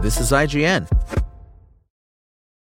This is IGN.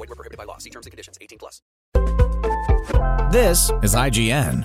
Void were prohibited by law. See terms and conditions. 18 plus. This is IGN.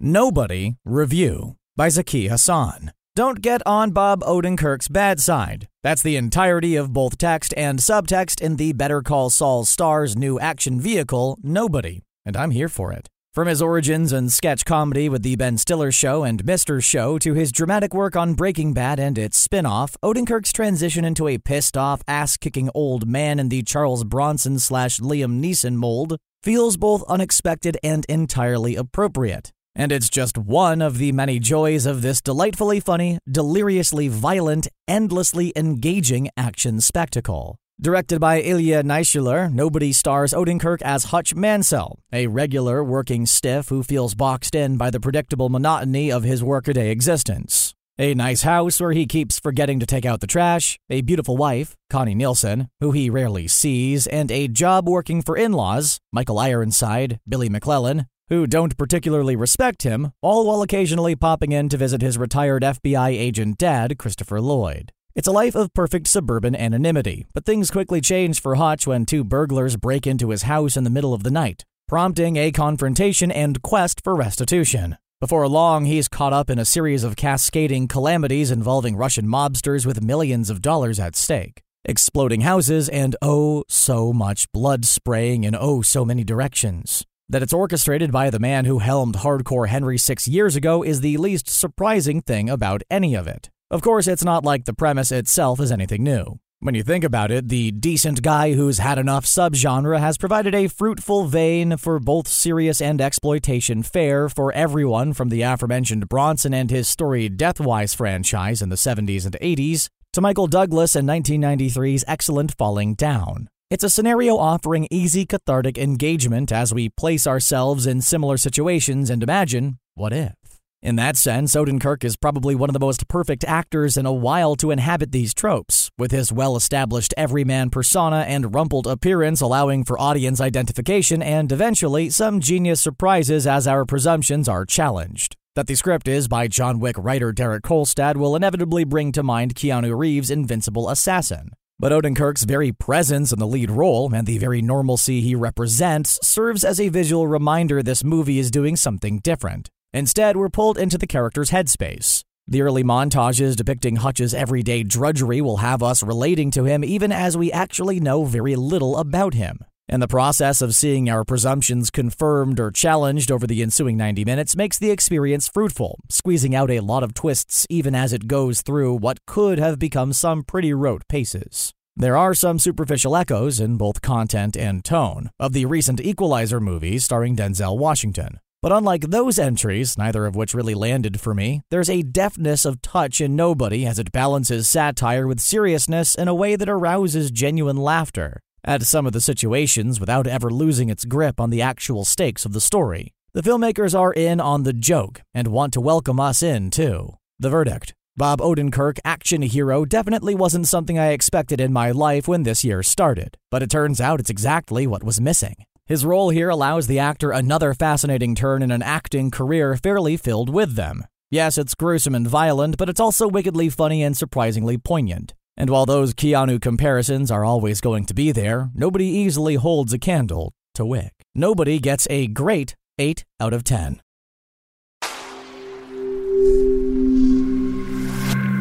Nobody Review by Zaki Hasan. Don't get on Bob Odenkirk's bad side. That's the entirety of both text and subtext in the Better Call Saul star's new action vehicle, Nobody, and I'm here for it. From his origins in sketch comedy with The Ben Stiller Show and Mr. Show to his dramatic work on Breaking Bad and its spin off, Odenkirk's transition into a pissed off, ass kicking old man in the Charles Bronson slash Liam Neeson mold feels both unexpected and entirely appropriate. And it's just one of the many joys of this delightfully funny, deliriously violent, endlessly engaging action spectacle. Directed by Ilya Naishuller, Nobody stars Odenkirk as Hutch Mansell, a regular working stiff who feels boxed in by the predictable monotony of his workaday existence. A nice house where he keeps forgetting to take out the trash, a beautiful wife, Connie Nielsen, who he rarely sees, and a job working for in laws, Michael Ironside, Billy MacLellan, who don't particularly respect him, all while occasionally popping in to visit his retired FBI agent dad, Christopher Lloyd. It's a life of perfect suburban anonymity, but things quickly change for Hutch when two burglars break into his house in the middle of the night, prompting a confrontation and quest for restitution. Before long, he's caught up in a series of cascading calamities involving Russian mobsters with millions of dollars at stake, exploding houses, and oh, so much blood spraying in oh, so many directions. That it's orchestrated by the man who helmed Hardcore Henry six years ago is the least surprising thing about any of it. Of course, it's not like the premise itself is anything new. When you think about it, the decent guy who's had enough subgenre has provided a fruitful vein for both serious and exploitation fare for everyone from the aforementioned Bronson and his storied Death Wish franchise in the 70s and 80s to Michael Douglas in 1993's excellent Falling Down. It's a scenario offering easy cathartic engagement as we place ourselves in similar situations and imagine what if. In that sense, Odenkirk is probably one of the most perfect actors in a while to inhabit these tropes, with his well established everyman persona and rumpled appearance allowing for audience identification and eventually some genius surprises as our presumptions are challenged. That the script is by John Wick writer Derek Kolstad will inevitably bring to mind Keanu Reeves' invincible assassin. But Odenkirk's very presence in the lead role and the very normalcy he represents serves as a visual reminder this movie is doing something different. Instead, we're pulled into the character's headspace. The early montages depicting Hutch's everyday drudgery will have us relating to him even as we actually know very little about him. And the process of seeing our presumptions confirmed or challenged over the ensuing 90 minutes makes the experience fruitful, squeezing out a lot of twists even as it goes through what could have become some pretty rote paces. There are some superficial echoes in both content and tone of the recent Equalizer movie starring Denzel Washington. But unlike those entries, neither of which really landed for me, there's a deftness of touch in Nobody as it balances satire with seriousness in a way that arouses genuine laughter at some of the situations without ever losing its grip on the actual stakes of the story. The filmmakers are in on the joke and want to welcome us in too. The verdict Bob Odenkirk, action hero, definitely wasn't something I expected in my life when this year started, but it turns out it's exactly what was missing. His role here allows the actor another fascinating turn in an acting career fairly filled with them. Yes, it's gruesome and violent, but it's also wickedly funny and surprisingly poignant. And while those Keanu comparisons are always going to be there, nobody easily holds a candle to Wick. Nobody gets a great 8 out of 10.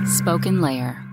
SpokenLayer.